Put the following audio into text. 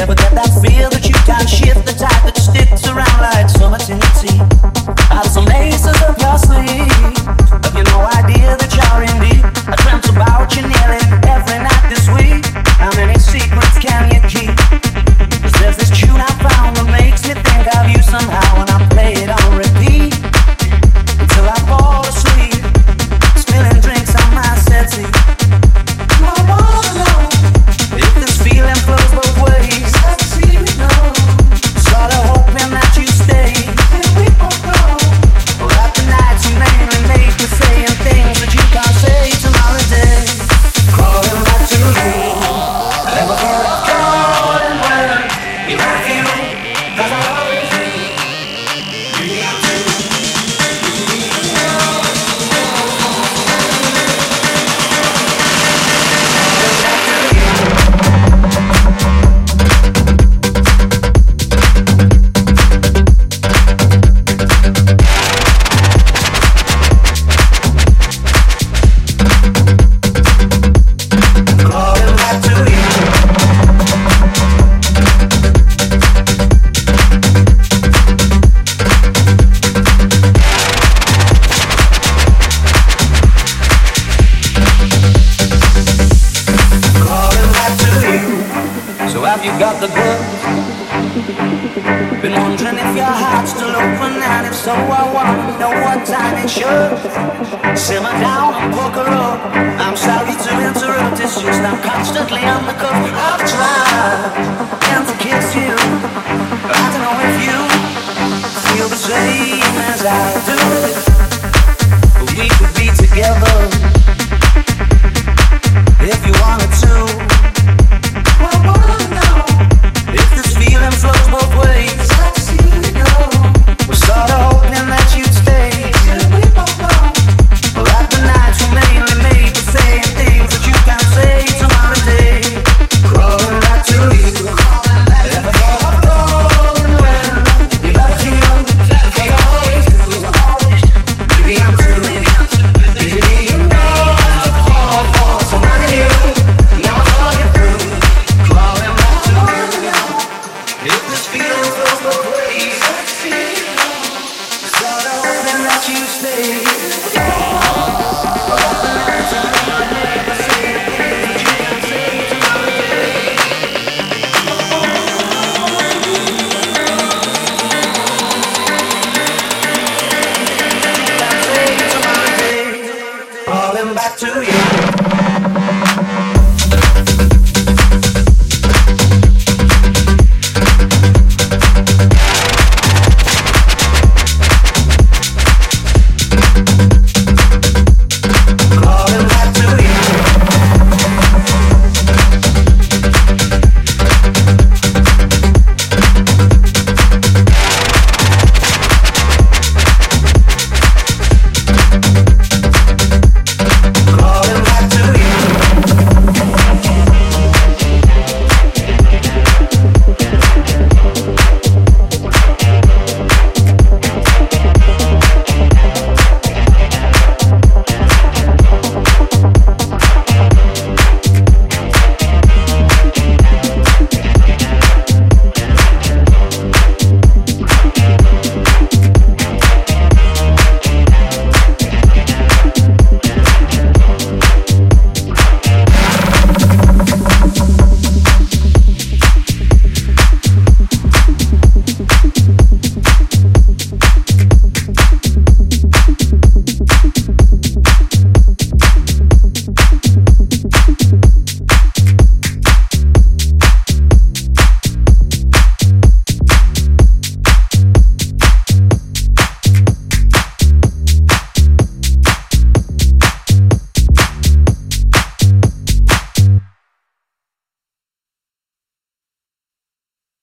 ever get that feel that you can shift the tide that sticks around like summer some laces of your sleeve. Been wondering if your heart's still open, and if so, I want to know what time it should. Simmer down, poker up. I'm sorry to interrupt, it's just I'm constantly on back to you.